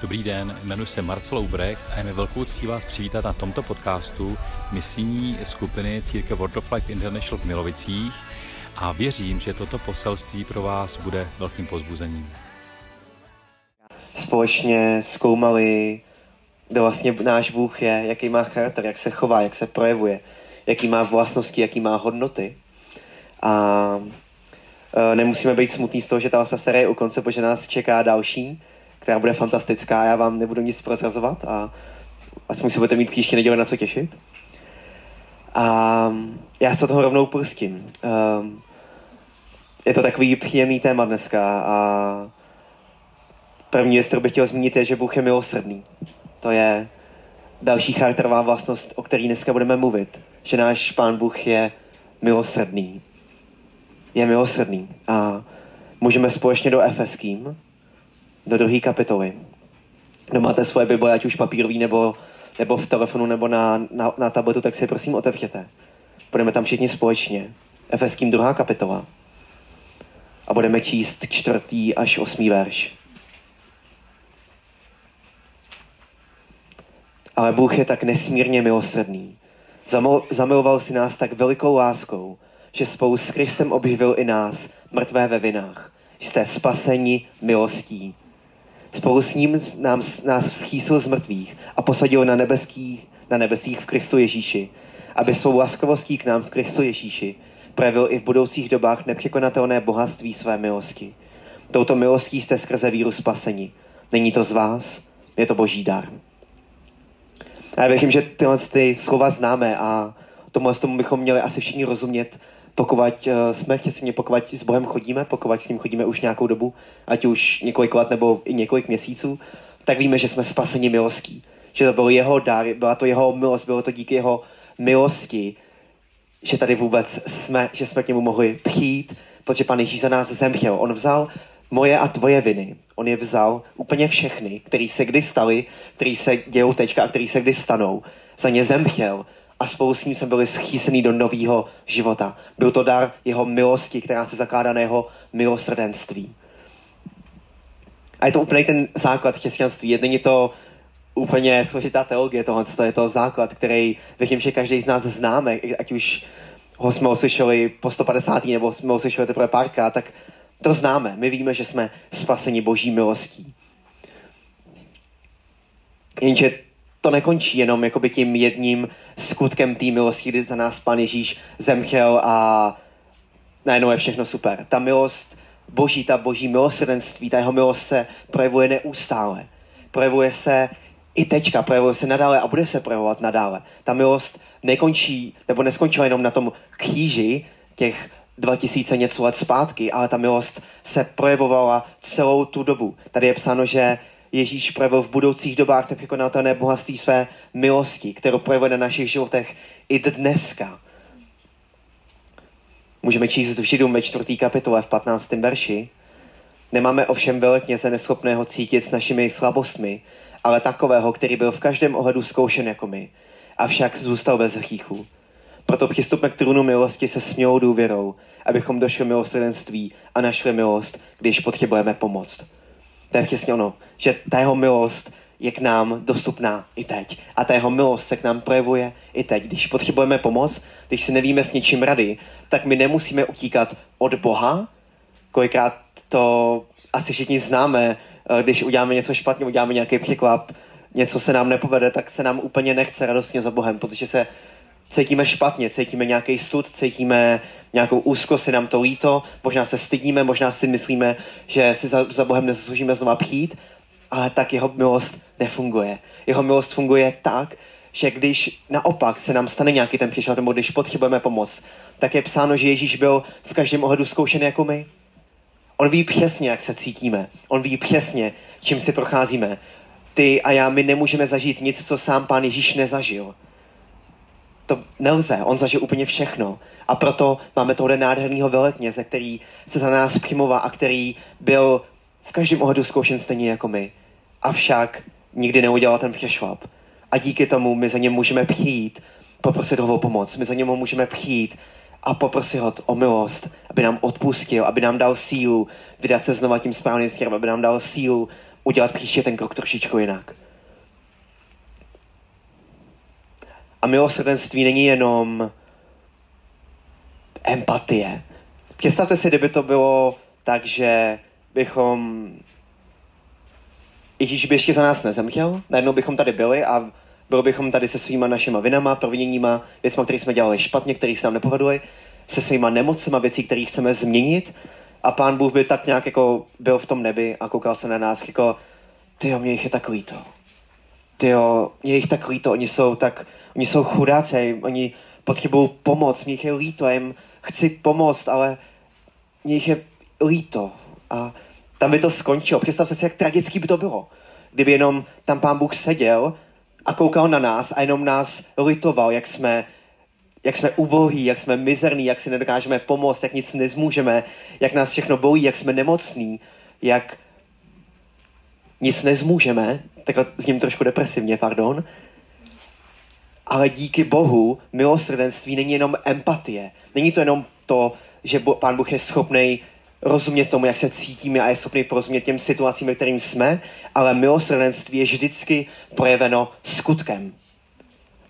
Dobrý den, jmenuji se Marcel Ubrecht a je mi velkou ctí vás přivítat na tomto podcastu misijní skupiny Církev World of Life International v Milovicích a věřím, že toto poselství pro vás bude velkým pozbuzením. Společně zkoumali, kdo vlastně náš Bůh je, jaký má charakter, jak se chová, jak se projevuje, jaký má vlastnosti, jaký má hodnoty. A e, nemusíme být smutní z toho, že ta série je u konce, protože nás čeká další která bude fantastická. Já vám nebudu nic prozrazovat a aspoň si budete mít příště neděli na co těšit. A já se toho rovnou pustím. Um, je to takový příjemný téma dneska a první věc, kterou bych chtěl zmínit, je, že Bůh je milosrdný. To je další charakterová vlastnost, o který dneska budeme mluvit. Že náš Pán Bůh je milosrdný. Je milosrdný. A můžeme společně do Efeským, do druhé kapitoly. Kdo máte svoje Bible, ať už papírový nebo, nebo v telefonu nebo na, na, na tabletu, tak si je prosím otevřete. Budeme tam všichni společně. Efeským druhá kapitola. A budeme číst čtvrtý až osmý verš. Ale Bůh je tak nesmírně milosrdný. Zamiloval si nás tak velikou láskou, že spolu s Kristem obživil i nás, mrtvé ve vinách. Jste spaseni milostí. Spolu s ním nám, nás vzchýsil z mrtvých a posadil na nebeských, na nebesích v Kristu Ježíši, aby svou laskavostí k nám v Kristu Ježíši projevil i v budoucích dobách nepřekonatelné bohatství své milosti. Touto milostí jste skrze víru spaseni. Není to z vás, je to boží dar. A já věřím, že tyhle ty slova známe a tomu, tomu bychom měli asi všichni rozumět, pokud uh, jsme chtěli, pokud s Bohem chodíme, pokud s ním chodíme už nějakou dobu, ať už několik let nebo i několik měsíců, tak víme, že jsme spaseni milostí. Že to byl jeho dar, byla to jeho milost, bylo to díky jeho milosti, že tady vůbec jsme, že jsme k němu mohli přijít, protože Pan Ježíš za nás zemřel. On vzal moje a tvoje viny. On je vzal úplně všechny, které se kdy staly, které se dějou teďka a které se kdy stanou. Za ně zemřel a spolu s ním jsme byli schýsený do nového života. Byl to dar jeho milosti, která se zakládá na jeho milosrdenství. A je to úplně ten základ křesťanství. Není to úplně složitá teologie tohle, to je to základ, který věřím, že každý z nás známe, ať už ho jsme oslyšeli po 150. nebo jsme oslyšeli teprve párkrát, tak to známe. My víme, že jsme spaseni boží milostí. Jenže to nekončí jenom jakoby tím jedním skutkem té milosti, kdy za nás Pan Ježíš zemřel a najednou je všechno super. Ta milost boží, ta boží milosrdenství, ta jeho milost se projevuje neustále. Projevuje se i teďka, projevuje se nadále a bude se projevovat nadále. Ta milost nekončí, nebo neskončila jenom na tom kříži těch 2000 něco let zpátky, ale ta milost se projevovala celou tu dobu. Tady je psáno, že Ježíš projevil v budoucích dobách nepřekonatelné bohatství své milosti, kterou projevuje na našich životech i dneska. Můžeme číst v Židům ve čtvrtý kapitole v 15. verši. Nemáme ovšem velekněze neschopného cítit s našimi slabostmi, ale takového, který byl v každém ohledu zkoušen jako my, avšak zůstal bez hříchu. Proto přistupme k trůnu milosti se smělou důvěrou, abychom došli milosrdenství a našli milost, když potřebujeme pomoc. To je přesně ono, že ta jeho milost je k nám dostupná i teď. A ta jeho milost se k nám projevuje i teď. Když potřebujeme pomoc, když si nevíme s něčím rady, tak my nemusíme utíkat od Boha. Kolikrát to asi všichni známe, eh, když uděláme něco špatně, uděláme nějaký překvap, něco se nám nepovede, tak se nám úplně nechce radostně za Bohem, protože se cítíme špatně, cítíme nějaký stud, cítíme nějakou úzkost, si nám to líto, možná se stydíme, možná si myslíme, že si za, za Bohem nezasloužíme znova přijít, ale tak jeho milost nefunguje. Jeho milost funguje tak, že když naopak se nám stane nějaký ten příšel, nebo když potřebujeme pomoc, tak je psáno, že Ježíš byl v každém ohledu zkoušen jako my. On ví přesně, jak se cítíme. On ví přesně, čím si procházíme. Ty a já, my nemůžeme zažít nic, co sám pán Ježíš nezažil. To nelze, on zažil úplně všechno. A proto máme tohle nádherného velekněze, který se za nás přimluvá a který byl v každém ohledu zkoušen stejně jako my. Avšak nikdy neudělal ten přešlap. A díky tomu my za něm můžeme přijít, poprosit ho o pomoc. My za něm můžeme přijít a poprosit ho o milost, aby nám odpustil, aby nám dal sílu vydat se znova tím správným směrem, aby nám dal sílu udělat příště ten krok trošičku jinak. A milosrdenství není jenom empatie. Představte si, kdyby to bylo tak, že bychom Ježíš by ještě za nás nezemřel, najednou bychom tady byli a byli bychom tady se svýma našima vinama, proviněníma, věcma, které jsme dělali špatně, které se nám nepovedly, se svýma nemocema, věcí, které chceme změnit a pán Bůh by tak nějak jako byl v tom nebi a koukal se na nás jako ty jo, mě jich je tak líto. Ty jo, mě jich tak líto, oni jsou tak, oni jsou chudáci, oni potřebují pomoc, mě jich je líto, jim chci pomoct, ale mě jich je líto. A tam by to skončilo. Představte si, jak tragický by to bylo. Kdyby jenom tam pán Bůh seděl a koukal na nás a jenom nás litoval, jak jsme, jak jsme uvohý, jak jsme mizerní, jak si nedokážeme pomoct, jak nic nezmůžeme, jak nás všechno bolí, jak jsme nemocní, jak nic nezmůžeme, tak s ním trošku depresivně, pardon, ale díky Bohu milosrdenství není jenom empatie. Není to jenom to, že Pán Bůh je schopný rozumět tomu, jak se cítíme a je schopný porozumět těm situacím, ve kterým jsme, ale milosrdenství je vždycky projeveno skutkem.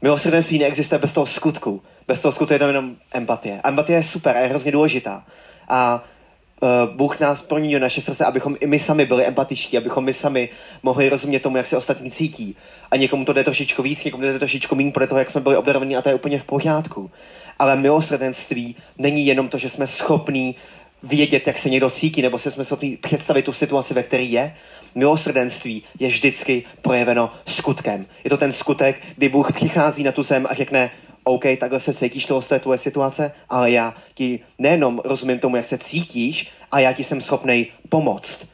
Milosrdenství neexistuje bez toho skutku. Bez toho skutku je jenom empatie. Empatie je super a je hrozně důležitá. A uh, Bůh nás proměnil naše srdce, abychom i my sami byli empatičtí, abychom my sami mohli rozumět tomu, jak se ostatní cítí. A někomu to jde trošičku víc, někomu to jde trošičku méně podle toho, jak jsme byli obdarovaní a to je úplně v pořádku. Ale milosrdenství není jenom to, že jsme schopní vědět, jak se někdo cítí, nebo se jsme schopni představit tu situaci, ve které je. Milosrdenství je vždycky projeveno skutkem. Je to ten skutek, kdy Bůh přichází na tu zem a řekne, OK, takhle se cítíš, to je tvoje situace, ale já ti nejenom rozumím tomu, jak se cítíš, a já ti jsem schopný pomoct.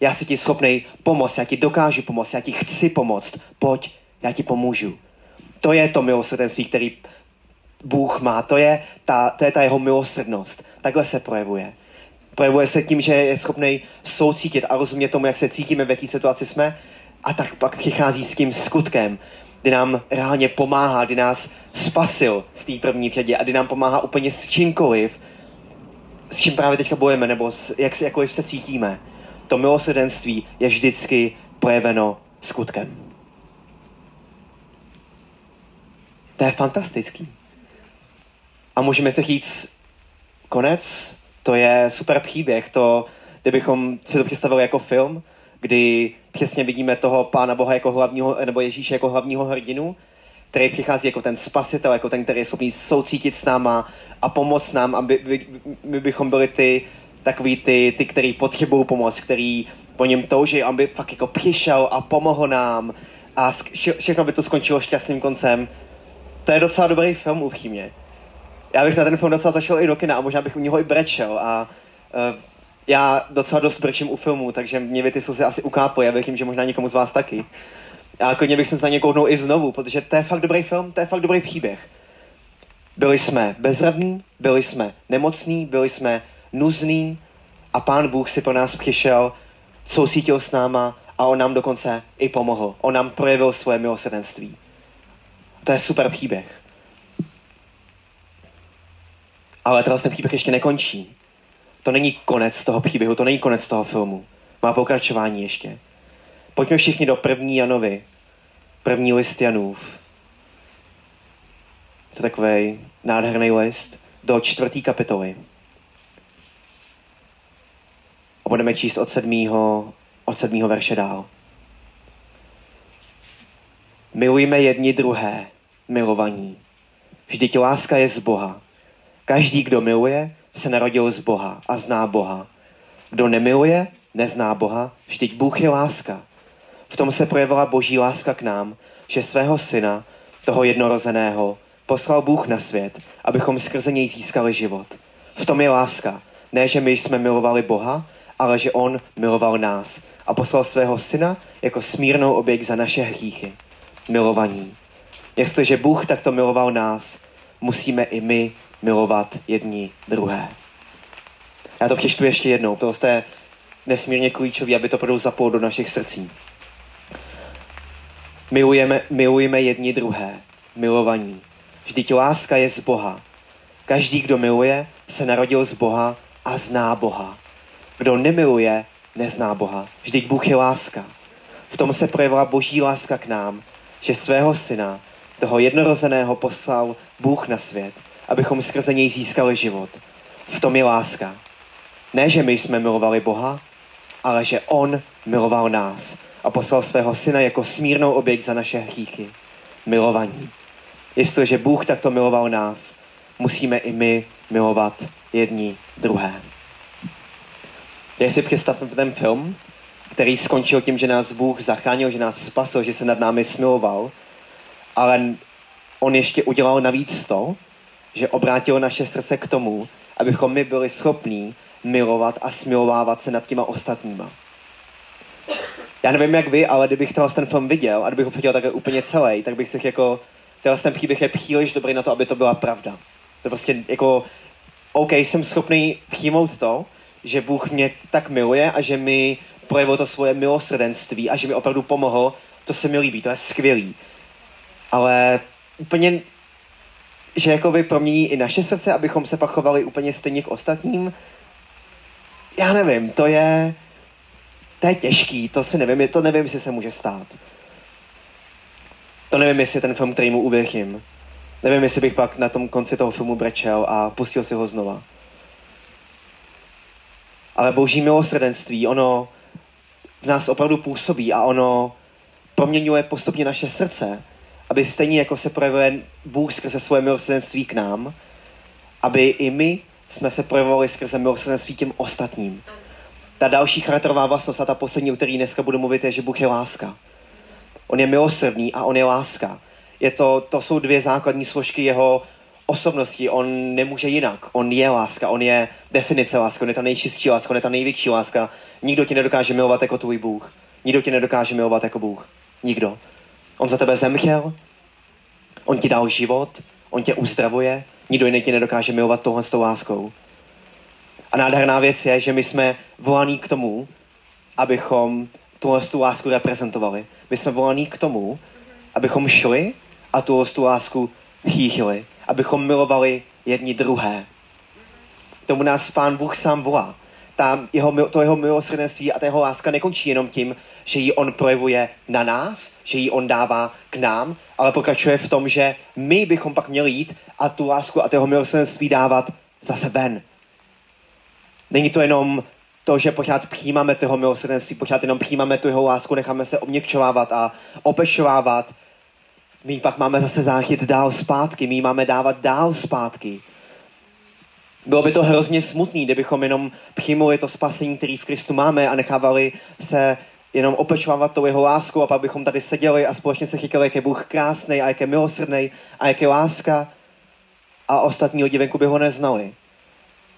Já si ti schopný pomoct, já ti dokážu pomoct, já ti chci pomoct. Pojď, já ti pomůžu. To je to milosrdenství, který Bůh má. To je ta, to je ta jeho milosrdnost. Takhle se projevuje. Projevuje se tím, že je schopný soucítit a rozumět tomu, jak se cítíme, v jaké situaci jsme. A tak pak přichází s tím skutkem, kdy nám reálně pomáhá, kdy nás spasil v té první řadě a kdy nám pomáhá úplně s čímkoliv, s čím právě teďka bojeme, nebo s, jak se, jakkoliv se cítíme. To milosrdenství je vždycky projeveno skutkem. To je fantastický. A můžeme se říct, konec, to je super příběh, to, kdybychom si to představili jako film, kdy přesně vidíme toho Pána Boha jako hlavního, nebo Ježíše jako hlavního hrdinu, který přichází jako ten spasitel, jako ten, který je schopný soucítit s náma a pomoct nám, aby my, my bychom byli ty takový ty, ty který potřebují pomoc, který po něm touží, aby fakt jako přišel a pomohl nám a všechno by to skončilo šťastným koncem. To je docela dobrý film, upřímně já bych na ten film docela zašel i do kina a možná bych u něho i brečel a uh, já docela dost brečím u filmů, takže mě by ty slzy asi ukáply, já věřím, že možná někomu z vás taky. A klidně bych se na ně kouknul i znovu, protože to je fakt dobrý film, to je fakt dobrý příběh. Byli jsme bezradní, byli jsme nemocní, byli jsme nuzní a pán Bůh si pro nás přišel, soucítil s náma a on nám dokonce i pomohl. On nám projevil svoje milosrdenství. To je super příběh. Ale tenhle ten příběh ještě nekončí. To není konec toho příběhu, to není konec toho filmu. Má pokračování ještě. Pojďme všichni do první Janovi. První list Janův. To je takový nádherný list. Do čtvrtý kapitoly. A budeme číst od sedmýho, od sedmýho verše dál. Milujme jedni druhé, milovaní. Vždyť láska je z Boha. Každý, kdo miluje, se narodil z Boha a zná Boha. Kdo nemiluje, nezná Boha, vždyť Bůh je láska. V tom se projevila boží láska k nám, že svého syna, toho jednorozeného, poslal Bůh na svět, abychom skrze něj získali život. V tom je láska. Ne, že my jsme milovali Boha, ale že On miloval nás a poslal svého syna jako smírnou oběť za naše hříchy. Milovaní. Jestliže Bůh takto miloval nás, musíme i my milovat jedni druhé. Já to přečtu ještě jednou, to je nesmírně klíčový, aby to opravdu zapolo do našich srdcí. Milujeme, milujeme jedni druhé, milovaní. Vždyť láska je z Boha. Každý, kdo miluje, se narodil z Boha a zná Boha. Kdo nemiluje, nezná Boha. Vždyť Bůh je láska. V tom se projevila boží láska k nám, že svého syna, toho jednorozeného poslal Bůh na svět, abychom skrze něj získali život. V tom je láska. Ne, že my jsme milovali Boha, ale že On miloval nás a poslal svého syna jako smírnou oběť za naše hříchy. Milovaní. Jestliže Bůh takto miloval nás, musíme i my milovat jedni druhé. Jak si představme ten film, který skončil tím, že nás Bůh zachránil, že nás spasil, že se nad námi smiloval, ale on ještě udělal navíc to, že obrátil naše srdce k tomu, abychom my byli schopní milovat a smilovávat se nad těma ostatníma. Já nevím, jak vy, ale kdybych tenhle ten film viděl a kdybych ho viděl takhle úplně celý, tak bych si jako, tenhle ten příběh je příliš dobrý na to, aby to byla pravda. To prostě jako, OK, jsem schopný přijmout to, že Bůh mě tak miluje a že mi projevil to svoje milosrdenství a že mi opravdu pomohl, to se mi líbí, to je skvělý. Ale úplně, že jako by promění i naše srdce, abychom se pak chovali úplně stejně k ostatním, já nevím, to je, to je těžký, to si nevím, to nevím, jestli se může stát. To nevím, jestli ten film, který mu uvěřím. Nevím, jestli bych pak na tom konci toho filmu brečel a pustil si ho znova. Ale boží milosrdenství, ono v nás opravdu působí a ono proměňuje postupně naše srdce, aby stejně jako se projevuje Bůh skrze svoje milosrdenství k nám, aby i my jsme se projevovali skrze milosrdenství těm ostatním. Ta další charakterová vlastnost a ta poslední, o který dneska budu mluvit, je, že Bůh je láska. On je milosrdný a on je láska. Je to, to jsou dvě základní složky jeho osobnosti. On nemůže jinak. On je láska, on je definice láska, on je ta nejčistší láska, on je ta největší láska. Nikdo ti nedokáže milovat jako tvůj Bůh. Nikdo ti nedokáže milovat jako Bůh. Nikdo. On za tebe zemřel, on ti dal život, on tě uzdravuje, nikdo jiný ti nedokáže milovat tohle s tou láskou. A nádherná věc je, že my jsme volaní k tomu, abychom tuhle tu lásku reprezentovali. My jsme volaní k tomu, abychom šli a tuhle tu lásku chýchili. Abychom milovali jedni druhé. Tomu nás Pán Bůh sám volá. Ta jeho, to jeho milosrdenství a ta jeho láska nekončí jenom tím, že ji on projevuje na nás, že ji on dává k nám, ale pokračuje v tom, že my bychom pak měli jít a tu lásku a toho milosrdenství dávat zase ven. Není to jenom to, že pořád přijímáme toho milosrdenství, pořád jenom přijímáme tu jeho lásku, necháme se obněkčovávat a opešovávat. My pak máme zase záchyt dál zpátky, my máme dávat dál zpátky. Bylo by to hrozně smutný, kdybychom jenom přijmuli to spasení, který v Kristu máme a nechávali se jenom opečovávat tou jeho láskou a pak bychom tady seděli a společně se chytili, jak je Bůh krásný a jak je milosrdný a jak je láska a ostatní lidi venku by ho neznali.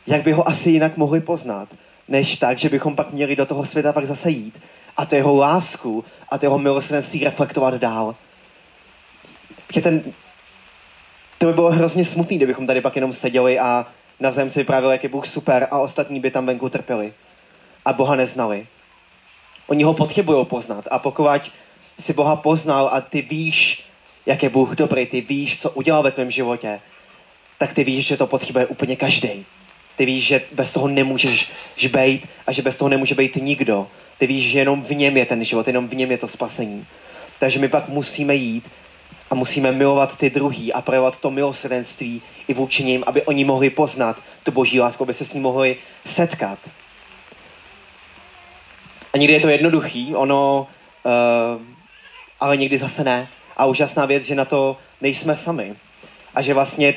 Jak by ho asi jinak mohli poznat, než tak, že bychom pak měli do toho světa pak zase jít a to jeho lásku a to jeho milosrdenství reflektovat dál. Protože ten, to by bylo hrozně smutný, kdybychom tady pak jenom seděli a navzájem si vyprávěli, jak je Bůh super a ostatní by tam venku trpěli a Boha neznali. Oni ho potřebují poznat. A pokud si Boha poznal a ty víš, jak je Bůh dobrý, ty víš, co udělal ve tvém životě, tak ty víš, že to potřebuje úplně každý. Ty víš, že bez toho nemůžeš žbejt a že bez toho nemůže být nikdo. Ty víš, že jenom v něm je ten život, jenom v něm je to spasení. Takže my pak musíme jít a musíme milovat ty druhý a projevovat to milosrdenství i vůči ním, aby oni mohli poznat tu boží lásku, aby se s ní mohli setkat. A někdy je to jednoduchý, ono, uh, ale někdy zase ne. A úžasná věc, že na to nejsme sami. A že vlastně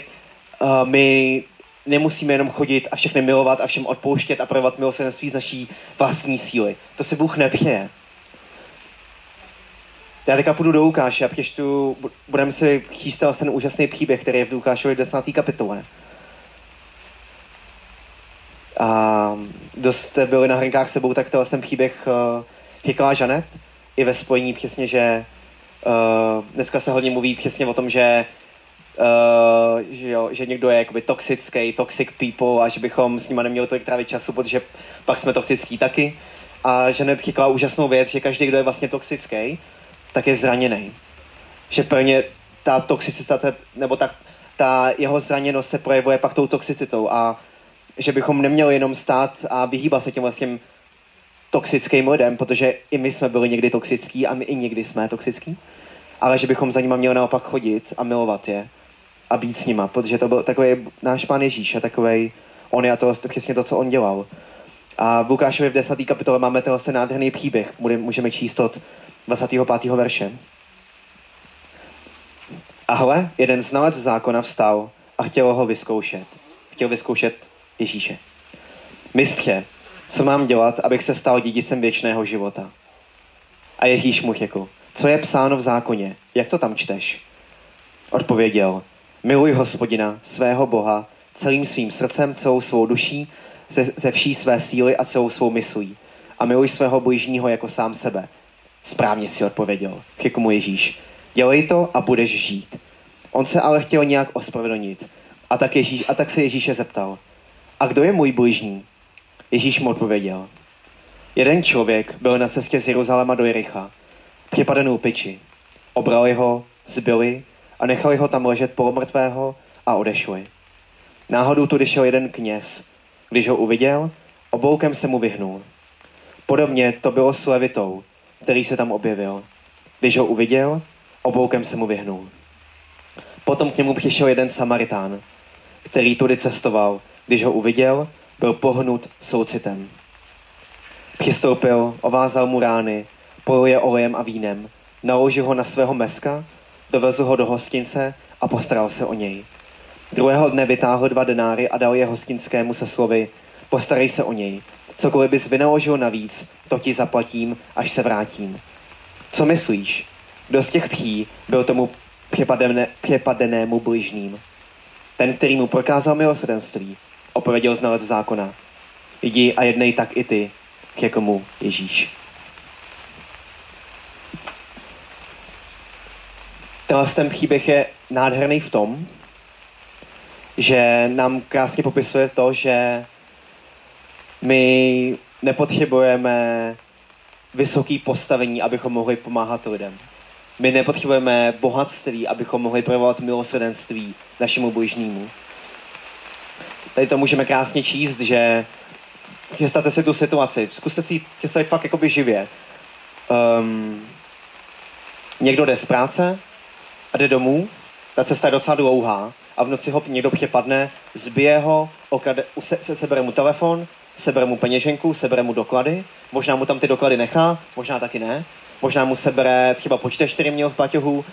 uh, my nemusíme jenom chodit a všechny milovat a všem odpouštět a projevovat milosrdenství z naší vlastní síly. To se Bůh nepřeje. Já teďka půjdu do Lukáše a přečtu, budeme si číst ten úžasný příběh, který je v Lukášově 10. kapitole. A dost jste byli na hrinkách sebou, tak to jsem příběh uh, říkala Žanet i ve spojení přesně, že uh, dneska se hodně mluví přesně o tom, že Uh, že, jo, že někdo je jakoby toxický, toxic people a že bychom s nimi neměli tolik trávit času, protože pak jsme toxický taky. A Žanet říkala úžasnou věc, že každý, kdo je vlastně toxický, tak je zraněný. Že plně ta toxicita, nebo ta, ta jeho zraněnost se projevuje pak tou toxicitou a že bychom neměli jenom stát a vyhýbat se těm vlastně toxickým lidem, protože i my jsme byli někdy toxický a my i někdy jsme toxický, ale že bychom za nima měli naopak chodit a milovat je a být s nima, protože to byl takový náš pán Ježíš a takový on je a to přesně to, co on dělal. A v Lukášovi v 10. kapitole máme tenhle nádherný příběh, můžeme číst od 25. verše. A hle, jeden znalec zákona vstal a chtěl ho vyzkoušet. Chtěl vyzkoušet Ježíše. Mistře, co mám dělat, abych se stal dědicem věčného života? A Ježíš mu řekl, co je psáno v zákoně, jak to tam čteš? Odpověděl, miluj hospodina, svého Boha, celým svým srdcem, celou svou duší, ze, ze vší své síly a celou svou myslí. A miluj svého blížního jako sám sebe. Správně si odpověděl, řekl mu Ježíš. Dělej to a budeš žít. On se ale chtěl nějak ospravedlnit. A tak, Ježíš, a tak se Ježíše zeptal. A kdo je můj blížní? Ježíš mu odpověděl. Jeden člověk byl na cestě z Jeruzaléma do Jericha, připadenou piči. Obrali ho, zbyli a nechali ho tam ležet polomrtvého a odešli. Náhodou tu šel jeden kněz. Když ho uviděl, obloukem se mu vyhnul. Podobně to bylo s Levitou, který se tam objevil. Když ho uviděl, obloukem se mu vyhnul. Potom k němu přišel jeden Samaritán, který tudy cestoval. Když ho uviděl, byl pohnut soucitem. Přistoupil, ovázal mu rány, pojil je olejem a vínem, naložil ho na svého meska, dovezl ho do hostince a postaral se o něj. Druhého dne vytáhl dva denáry a dal je hostinskému se slovy, postarej se o něj. Cokoliv bys vynaložil navíc, to ti zaplatím, až se vrátím. Co myslíš? Kdo z těch tří byl tomu přepadené, přepadenému bližným? Ten, který mu prokázal milosrdenství, opověděl znalec zákona. Jdi a jednej tak i ty, k jakomu Ježíš. Tenhle ten příběh je nádherný v tom, že nám krásně popisuje to, že my nepotřebujeme vysoký postavení, abychom mohli pomáhat lidem. My nepotřebujeme bohatství, abychom mohli projevovat milosrdenství našemu bližnímu. Tady to můžeme krásně číst, že představte si tu situaci. Zkuste si představit fakt jakoby živě. Um, někdo jde z práce a jde domů, ta cesta je docela dlouhá a v noci ho někdo přepadne, zbije ho, okrade, se, se, sebere mu telefon, sebere mu peněženku, sebere mu doklady, možná mu tam ty doklady nechá, možná taky ne, možná mu sebere třeba počítač, který měl v paťohu, uh,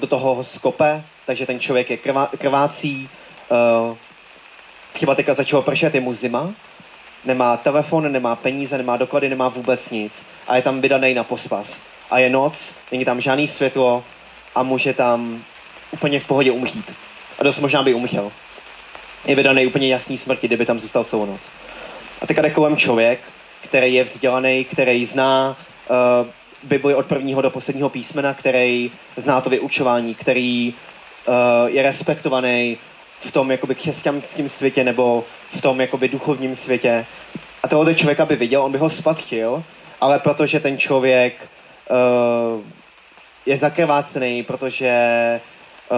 do toho ho skope, takže ten člověk je krvá, krvácí, třeba teďka začalo pršet, je mu zima, nemá telefon, nemá peníze, nemá doklady, nemá vůbec nic a je tam vydaný na pospas. A je noc, není tam žádný světlo a může tam úplně v pohodě umřít. A dost možná by umřel. Je vydaný úplně jasný smrti, kdyby tam zůstal celou noc. A teďka jde kolem člověk, který je vzdělaný, který zná uh, Bibli od prvního do posledního písmena, který zná to vyučování, který uh, je respektovaný v tom jakoby křesťanském světě nebo v tom jakoby duchovním světě. A tohoto člověka by viděl, on by ho spatřil, ale protože ten člověk uh, je zakrvácený, protože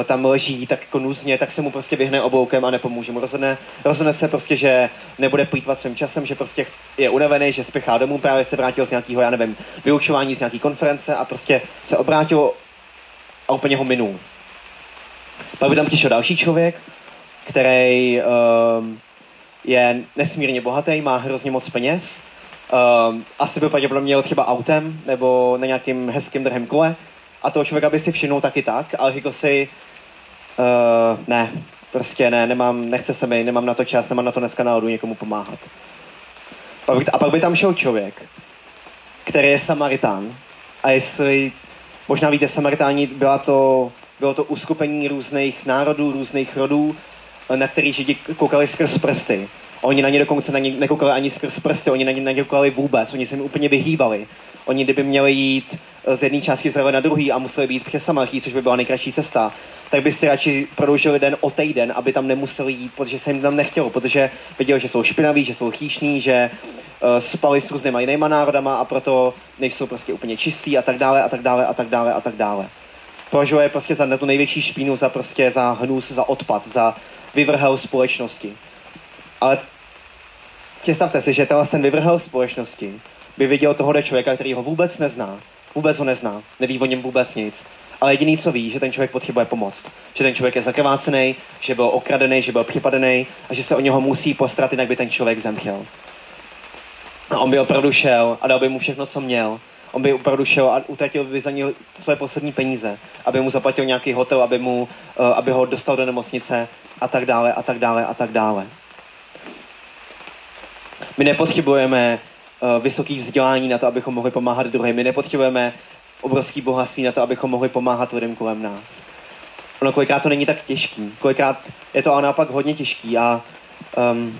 tam leží tak jako nuzně, tak se mu prostě vyhne obloukem a nepomůže mu. Rozhodne, rozhodne se prostě, že nebude plýtvat svým časem, že prostě je unavený, že spěchá domů, právě se vrátil z nějakého, já nevím, vyučování z nějaký konference a prostě se obrátil a úplně ho minul. Pak by tam přišel další člověk, který um, je nesmírně bohatý, má hrozně moc peněz, um, asi by pravděpodobně měl třeba autem nebo na nějakým hezkým drhem kole a toho člověka by si všimnul taky tak, ale řekl si, uh, ne, prostě ne, nemám, nechce se mi, nemám na to čas, nemám na to dneska náhodu někomu pomáhat. A pak by tam šel člověk, který je Samaritán. A jestli, možná víte, Samaritáni byla to, bylo to uskupení různých národů, různých rodů, na který Židi koukali skrz prsty. Oni na ně dokonce na ně nekoukali ani skrz prsty, oni na ně nekoukali vůbec, oni se jim úplně vyhýbali. Oni kdyby měli jít z jedné části Izraele na druhý a museli být přes Samarchí, což by byla nejkratší cesta, tak by si radši prodloužili den o týden, aby tam nemuseli jít, protože se jim tam nechtělo, protože viděli, že jsou špinaví, že jsou chýšní, že uh, spali s různýma jinýma národama a proto nejsou prostě úplně čistý a tak dále a tak dále a tak dále a tak dále. Považuje prostě za tu největší špínu, za prostě za hnus, za odpad, za vyvrhel společnosti. Ale představte si, že tenhle ten vyvrhel společnosti by viděl tohohle člověka, který ho vůbec nezná, vůbec ho nezná, neví o něm vůbec nic, ale jediný, co ví, že ten člověk potřebuje pomoc. Že ten člověk je zakrvácený, že byl okradený, že byl připadený a že se o něho musí postarat, jinak by ten člověk zemřel. A on by opravdu šel a dal by mu všechno, co měl. On by opravdu šel a utratil by za něj své poslední peníze, aby mu zaplatil nějaký hotel, aby, mu, uh, aby ho dostal do nemocnice a tak dále a tak dále a tak dále. My nepotřebujeme uh, vysoký vzdělání na to, abychom mohli pomáhat druhým. My nepotřebujeme obrovský bohatství na to, abychom mohli pomáhat lidem kolem nás. Ono kolikrát to není tak těžký. Kolikrát je to ale naopak hodně těžký a um,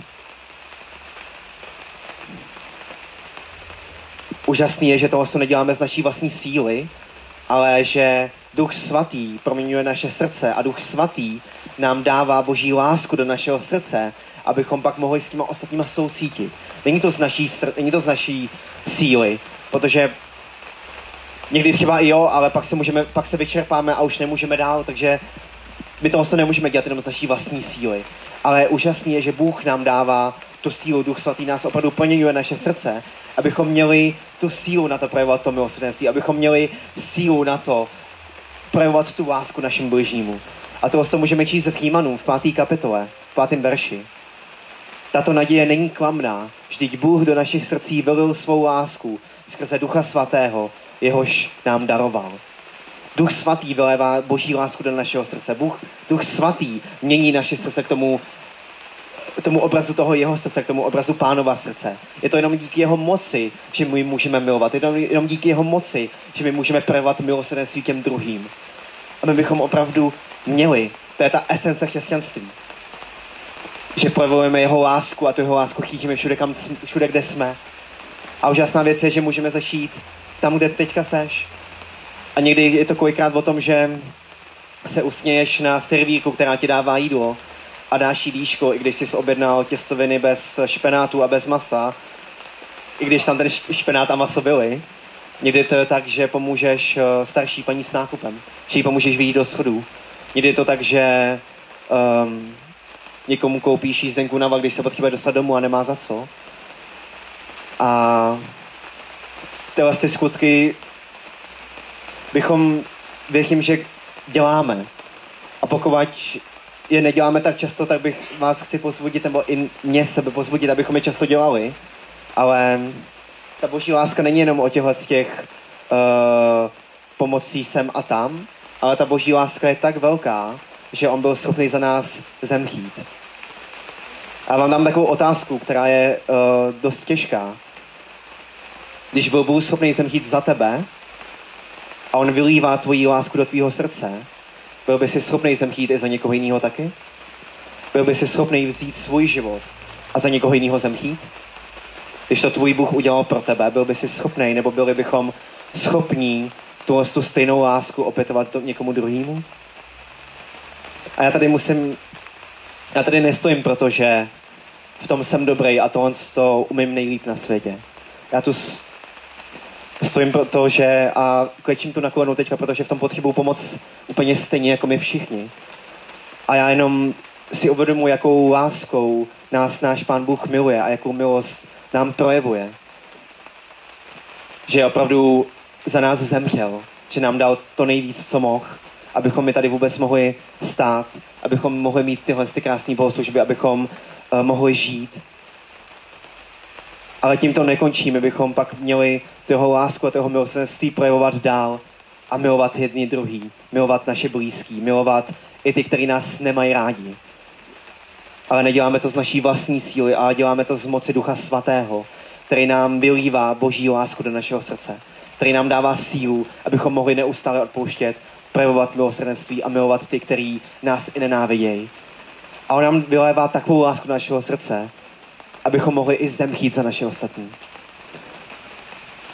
úžasný je, že toho to neděláme z naší vlastní síly, ale že Duch Svatý proměňuje naše srdce a Duch Svatý nám dává boží lásku do našeho srdce, abychom pak mohli s těma ostatníma soucítit. Není to z naší, není to z naší síly, protože někdy třeba i jo, ale pak se, můžeme, pak se vyčerpáme a už nemůžeme dál, takže my toho se nemůžeme dělat jenom z naší vlastní síly. Ale úžasný je, že Bůh nám dává tu sílu, Duch Svatý nás opravdu plněňuje naše srdce, abychom měli tu sílu na to projevovat to milosrdenství, abychom měli sílu na to projevovat tu lásku našim bližnímu. A to to můžeme číst v Chýmanů v páté kapitole, v pátém verši. Tato naděje není klamná, vždyť Bůh do našich srdcí vylil svou lásku skrze Ducha Svatého, jehož nám daroval. Duch svatý vylévá boží lásku do našeho srdce. Bůh, Duch svatý mění naše srdce k tomu, k tomu obrazu toho jeho srdce, k tomu obrazu pánova srdce. Je to jenom díky jeho moci, že my můžeme milovat. Je to jenom díky jeho moci, že my můžeme projevovat milosrdenství těm druhým. A my bychom opravdu měli. To je ta esence křesťanství. Že projevujeme jeho lásku a tu jeho lásku chytíme všude, kam, všude, kde jsme. A úžasná věc je, že můžeme začít tam, kde teďka seš. A někdy je to kolikrát o tom, že se usměješ na servírku, která ti dává jídlo a dáš jí dýško, i když jsi objednal těstoviny bez špenátu a bez masa, i když tam ten špenát a maso byly. Někdy to je tak, že pomůžeš eh, starší paní s nákupem, že jí pomůžeš vyjít do schodů. Někdy je to tak, že um, někomu koupíš jízdenku na když se potřebuje dostat domů a nemá za co. A ty skutky bychom, věřím, že děláme. A pokud je neděláme tak často, tak bych vás chci pozvodit, nebo i mě sebe pozvodit, abychom je často dělali. Ale ta boží láska není jenom o těchto z těch uh, pomocí sem a tam, ale ta boží láska je tak velká, že on byl schopný za nás zemřít. A vám dám takovou otázku, která je uh, dost těžká. Když byl Bůh schopný zemřít za tebe a on vylívá tvoji lásku do tvýho srdce, byl by si schopný zemřít i za někoho jiného taky? Byl by si schopný vzít svůj život a za někoho jiného zemřít? Když to tvůj Bůh udělal pro tebe, byl by si schopný, nebo byli bychom schopní tu, tu stejnou lásku opětovat to někomu druhému? A já tady musím, já tady nestojím, protože v tom jsem dobrý a tohle to umím nejlíp na světě. Já tu stojím proto, že a klečím tu na kolenu teďka, protože v tom potřebuji pomoc úplně stejně jako my všichni. A já jenom si uvědomuji, jakou láskou nás náš Pán Bůh miluje a jakou milost nám projevuje. Že opravdu za nás zemřel, že nám dal to nejvíc, co mohl, abychom my tady vůbec mohli stát, abychom mohli mít tyhle ty krásné bohoslužby, abychom mohli žít. Ale tím to nekončí, my bychom pak měli toho lásku a toho milosrdenství projevovat dál a milovat jedný druhý, milovat naše blízký, milovat i ty, kteří nás nemají rádi. Ale neděláme to z naší vlastní síly, ale děláme to z moci Ducha Svatého, který nám vylívá boží lásku do našeho srdce, který nám dává sílu, abychom mohli neustále odpouštět, projevovat milosrdenství a milovat ty, kteří nás i nenávidějí. A on nám vylévá takovou lásku do našeho srdce, abychom mohli i zemřít za naše ostatní.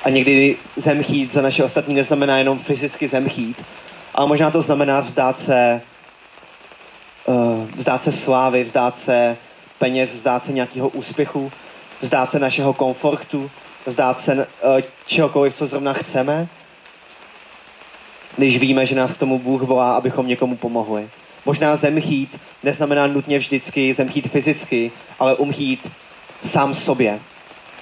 A někdy zemchít za naše ostatní neznamená jenom fyzicky zemchít, ale možná to znamená vzdát se, uh, vzdát se slávy, vzdát se peněz, vzdát se nějakého úspěchu, vzdát se našeho komfortu, vzdát se uh, čehokoliv, co zrovna chceme, když víme, že nás k tomu Bůh volá, abychom někomu pomohli. Možná zemchít neznamená nutně vždycky zemchít fyzicky, ale umchít sám sobě.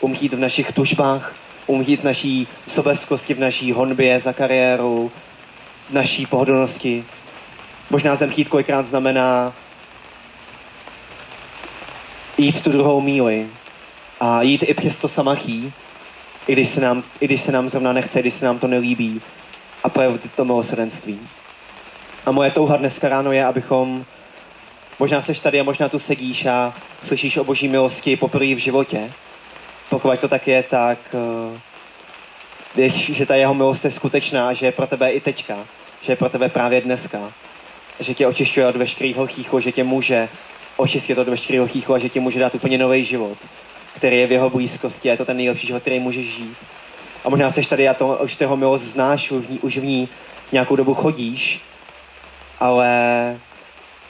Umchít v našich tužbách, umít naší sobeckosti, v naší honbě za kariéru, v naší pohodlnosti. Možná zemřít kolikrát znamená jít tu druhou míli a jít i přes to i když se nám, i když se nám zrovna nechce, když se nám to nelíbí a projevit to milosrdenství. A moje touha dneska ráno je, abychom, možná seš tady a možná tu sedíš a slyšíš o boží milosti poprvé v životě. Pokud to tak je, tak uh, víš, že ta jeho milost je skutečná, že je pro tebe i teďka, že je pro tebe právě dneska, že tě očišťuje od veškerého chýchu, že tě může očistit od veškerého chýchu a že ti může dát úplně nový život, který je v jeho blízkosti a je to ten nejlepší život, který můžeš žít. A možná seš tady a to, už toho milost znáš, už v ní, už v ní nějakou dobu chodíš, ale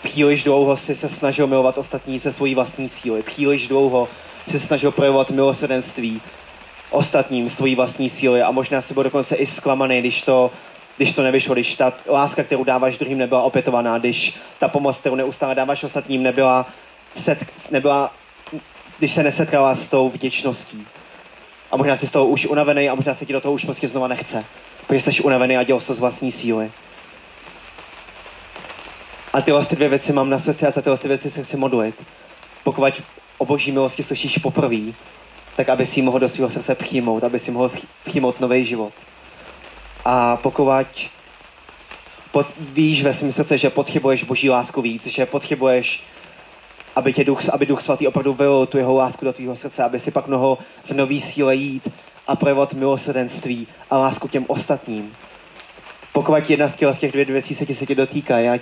příliš dlouho si se snažil milovat ostatní se svojí vlastní síly. Příliš dlouho se snažil projevovat milosrdenství ostatním z tvojí vlastní síly a možná si byl dokonce i zklamaný, když to, když to nevyšlo, když ta láska, kterou dáváš druhým, nebyla opětovaná, když ta pomoc, kterou neustále dáváš ostatním, nebyla, set, nebyla když se nesetkala s tou vděčností. A možná jsi z toho už unavený a možná se ti do toho už prostě znova nechce. Protože jsi unavený a dělal to z vlastní síly. A tyhle ty dvě věci mám na srdci a za tyhle ty věci se chci modlit. Pokud o boží milosti slyšíš poprvé, tak aby si mohl do svého srdce přijmout, aby si mohl přijmout nový život. A pokud pod, víš ve svém srdce, že potřebuješ boží lásku víc, že potřebuješ, aby, tě duch, aby duch svatý opravdu vylil tu jeho lásku do tvého srdce, aby si pak mohl v nový síle jít a projevovat milosrdenství a lásku těm ostatním. Pokud jedna z těch dvě věcí se ti, se tě dotýká, já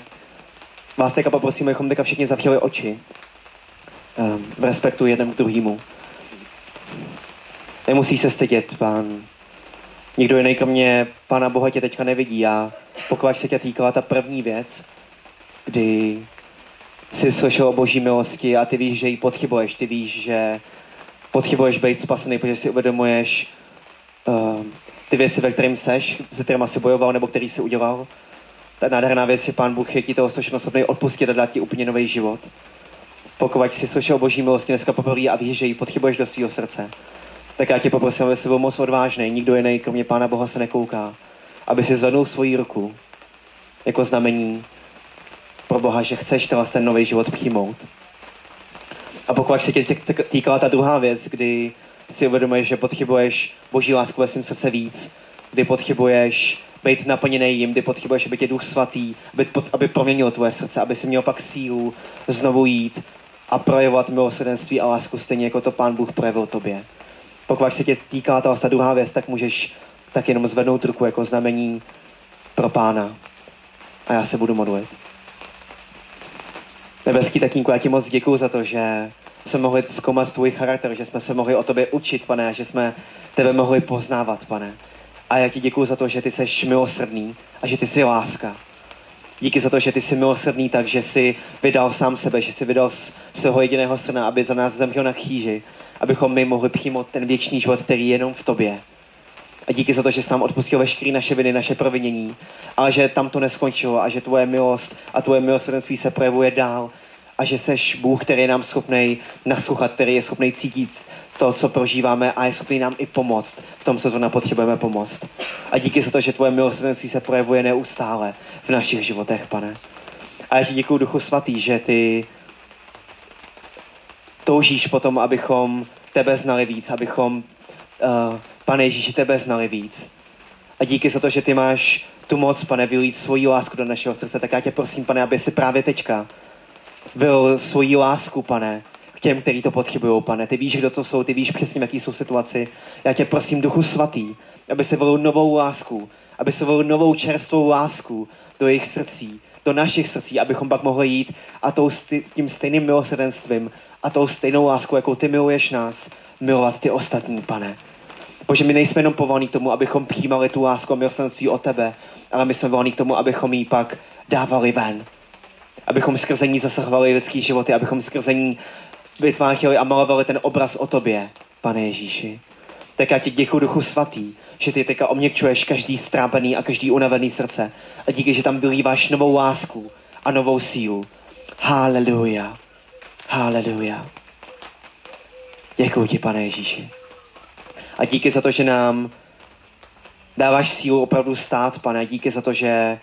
vás teďka poprosím, abychom teďka všichni zavřeli oči um, v respektu jeden k druhému. Nemusí se stydět, pán. Nikdo jiný kromě Pána Boha tě teďka nevidí a pokud se tě týkala ta první věc, kdy jsi slyšel o boží milosti a ty víš, že ji potřebuješ, ty víš, že potřebuješ být spasený, protože si uvědomuješ uh, ty věci, ve kterým seš, se kterými jsi bojoval nebo který jsi udělal, ta nádherná věc, že Pán Bůh je ti toho schopný odpustit a dát ti úplně nový život. Pokud jsi slyšel boží milosti dneska poprvé a víš, že ji potřebuješ do svého srdce, tak já tě poprosím, aby jsi byl moc odvážný. Nikdo jiný, kromě Pána Boha, se nekouká. Aby si zvednul svoji ruku jako znamení pro Boha, že chceš ten, ten nový život přijmout. A pokud se tě týkala ta druhá věc, kdy si uvědomuješ, že potřebuješ boží lásku ve svém srdce víc, kdy potřebuješ být naplněný jim, kdy potřebuješ, aby tě duch svatý, aby, aby proměnil tvoje srdce, aby si měl pak sílu znovu jít a projevovat milosrdenství a lásku stejně, jako to Pán Bůh projevil tobě. Pokud se tě týká ta, ta druhá věc, tak můžeš tak jenom zvednout ruku jako znamení pro Pána. A já se budu modlit. Nebeský tatínku, já ti moc děkuji za to, že jsme mohli zkoumat tvůj charakter, že jsme se mohli o tobě učit, pane, a že jsme tebe mohli poznávat, pane. A já ti děkuji za to, že ty jsi milosrdný a že ty jsi láska. Díky za to, že ty jsi milosrdný, takže jsi vydal sám sebe, že jsi vydal svého jediného syna, aby za nás zemřel na kříži, abychom my mohli přijmout ten věčný život, který je jenom v tobě. A díky za to, že jsi nám odpustil veškeré naše viny, naše provinění, ale že tam to neskončilo a že tvoje milost a tvoje milosrdenství se projevuje dál a že seš Bůh, který je nám schopný naslouchat, který je schopný cítit to, co prožíváme a je schopný nám i pomoct v tom, co zrovna potřebujeme pomoct. A díky za to, že tvoje milosrdenství se projevuje neustále v našich životech, pane. A já ti děkuji, Duchu Svatý, že ty toužíš potom, abychom tebe znali víc, abychom, uh, pane Ježíši, tebe znali víc. A díky za to, že ty máš tu moc, pane, vylít svoji lásku do našeho srdce, tak já tě prosím, pane, aby si právě teďka byl svoji lásku, pane, k těm, kteří to potřebují, pane. Ty víš, kdo to jsou, ty víš přesně, jaký jsou situaci. Já tě prosím, Duchu Svatý, aby se volil novou lásku, aby se volil novou čerstvou lásku do jejich srdcí, do našich srdcí, abychom pak mohli jít a tou, tím stejným milosrdenstvím a tou stejnou láskou, jakou ty miluješ nás, milovat ty ostatní, pane. Bože, my nejsme jenom povolní k tomu, abychom přijímali tu lásku a milosrdenství od tebe, ale my jsme volní k tomu, abychom ji pak dávali ven. Abychom skrze ní zasahovali lidský životy, abychom skrze ní vytvářeli a malovali ten obraz o tobě, pane Ježíši. Tak já ti děkuji, Duchu Svatý, že ty teďka oměkčuješ každý strápený a každý unavený srdce. A díky, že tam vylíváš novou lásku a novou sílu. Haleluja. Haleluja. Děkuji ti, pane Ježíši. A díky za to, že nám dáváš sílu opravdu stát, pane. Díky za to, že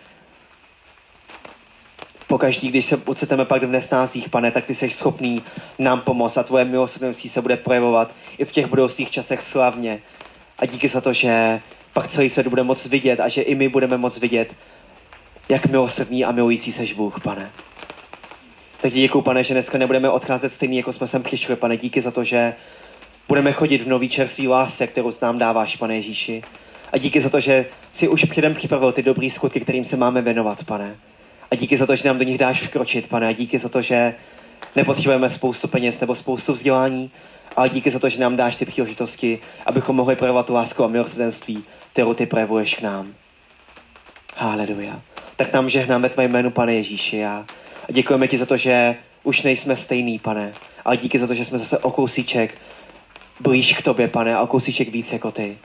pokaždý, když se ociteme pak v nesnázích, pane, tak ty jsi schopný nám pomoct a tvoje milosrdenství se bude projevovat i v těch budoucích časech slavně. A díky za to, že pak celý svět bude moc vidět a že i my budeme moc vidět, jak milosrdný a milující seš Bůh, pane. Tak ti děkuju, pane, že dneska nebudeme odcházet stejný, jako jsme sem přišli, pane. Díky za to, že budeme chodit v nový čerstvý lásce, kterou nám dáváš, pane Ježíši. A díky za to, že si už předem připravil ty dobrý skutky, kterým se máme věnovat, pane. A díky za to, že nám do nich dáš vkročit, pane. A díky za to, že nepotřebujeme spoustu peněz nebo spoustu vzdělání, ale díky za to, že nám dáš ty příležitosti, abychom mohli projevovat tu lásku a milosrdenství, kterou ty projevuješ k nám. Haleluja. Tak nám žehnáme tvé jménu, pane Ježíši. A děkujeme ti za to, že už nejsme stejný, pane. Ale díky za to, že jsme zase o kousíček blíž k tobě, pane, a o kousíček víc jako ty.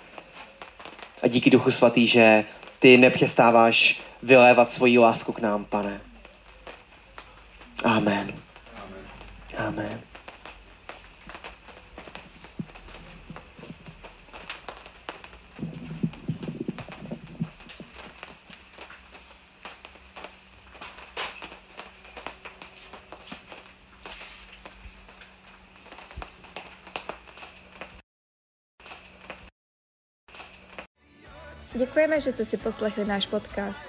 A díky Duchu Svatý, že ty nepřestáváš vylévat svoji lásku k nám, pane. Amen. Amen. Děkujeme, že jste si poslechli náš podcast.